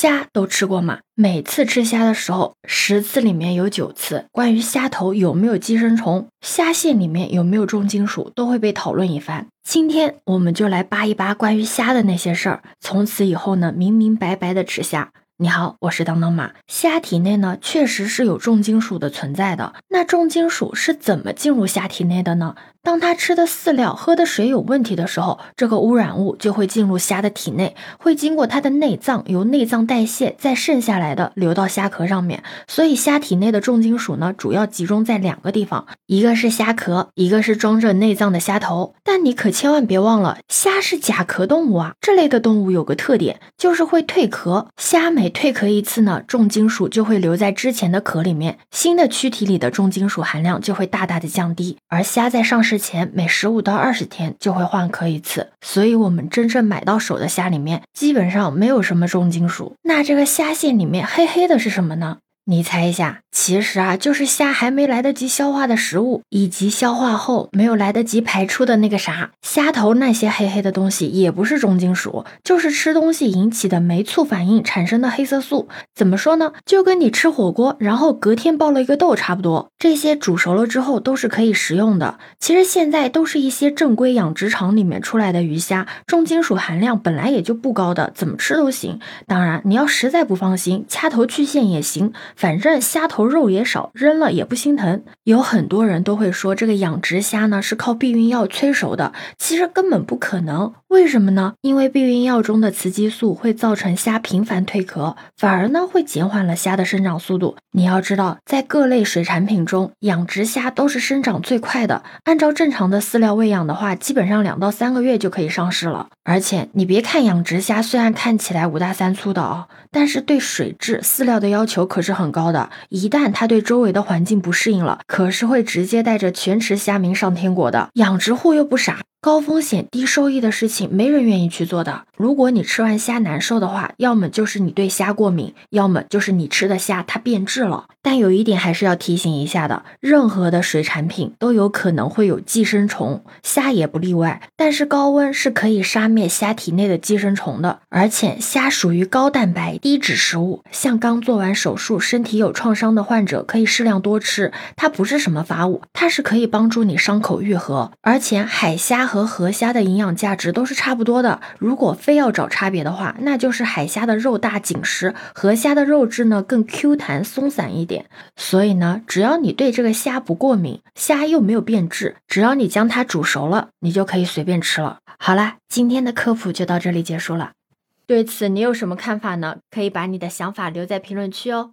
虾都吃过吗？每次吃虾的时候，十次里面有九次关于虾头有没有寄生虫、虾线里面有没有重金属都会被讨论一番。今天我们就来扒一扒关于虾的那些事儿，从此以后呢，明明白白的吃虾。你好，我是当当马。虾体内呢，确实是有重金属的存在的。那重金属是怎么进入虾体内的呢？当它吃的饲料、喝的水有问题的时候，这个污染物就会进入虾的体内，会经过它的内脏，由内脏代谢，再剩下来的流到虾壳上面。所以虾体内的重金属呢，主要集中在两个地方，一个是虾壳，一个是装着内脏的虾头。但你可千万别忘了，虾是甲壳动物啊，这类的动物有个特点，就是会蜕壳。虾没每蜕壳一次呢，重金属就会留在之前的壳里面，新的躯体里的重金属含量就会大大的降低。而虾在上市。前每十五到二十天就会换壳一次，所以我们真正买到手的虾里面基本上没有什么重金属。那这个虾线里面黑黑的是什么呢？你猜一下，其实啊，就是虾还没来得及消化的食物，以及消化后没有来得及排出的那个啥虾头那些黑黑的东西，也不是重金属，就是吃东西引起的酶促反应产生的黑色素。怎么说呢？就跟你吃火锅，然后隔天爆了一个痘差不多。这些煮熟了之后都是可以食用的。其实现在都是一些正规养殖场里面出来的鱼虾，重金属含量本来也就不高的，怎么吃都行。当然，你要实在不放心，掐头去线也行。反正虾头肉也少，扔了也不心疼。有很多人都会说这个养殖虾呢是靠避孕药催熟的，其实根本不可能。为什么呢？因为避孕药中的雌激素会造成虾频繁蜕壳，反而呢会减缓了虾的生长速度。你要知道，在各类水产品中，养殖虾都是生长最快的。按照正常的饲料喂养的话，基本上两到三个月就可以上市了。而且你别看养殖虾虽然看起来五大三粗的啊，但是对水质、饲料的要求可是很。高的，一旦它对周围的环境不适应了，可是会直接带着全池虾民上天国的。养殖户又不傻。高风险低收益的事情，没人愿意去做的。如果你吃完虾难受的话，要么就是你对虾过敏，要么就是你吃的虾它变质了。但有一点还是要提醒一下的，任何的水产品都有可能会有寄生虫，虾也不例外。但是高温是可以杀灭虾体内的寄生虫的，而且虾属于高蛋白低脂食物，像刚做完手术、身体有创伤的患者可以适量多吃。它不是什么发物，它是可以帮助你伤口愈合。而且海虾。和河虾的营养价值都是差不多的。如果非要找差别的话，那就是海虾的肉大紧实，河虾的肉质呢更 Q 弹松散一点。所以呢，只要你对这个虾不过敏，虾又没有变质，只要你将它煮熟了，你就可以随便吃了。好啦，今天的科普就到这里结束了。对此你有什么看法呢？可以把你的想法留在评论区哦。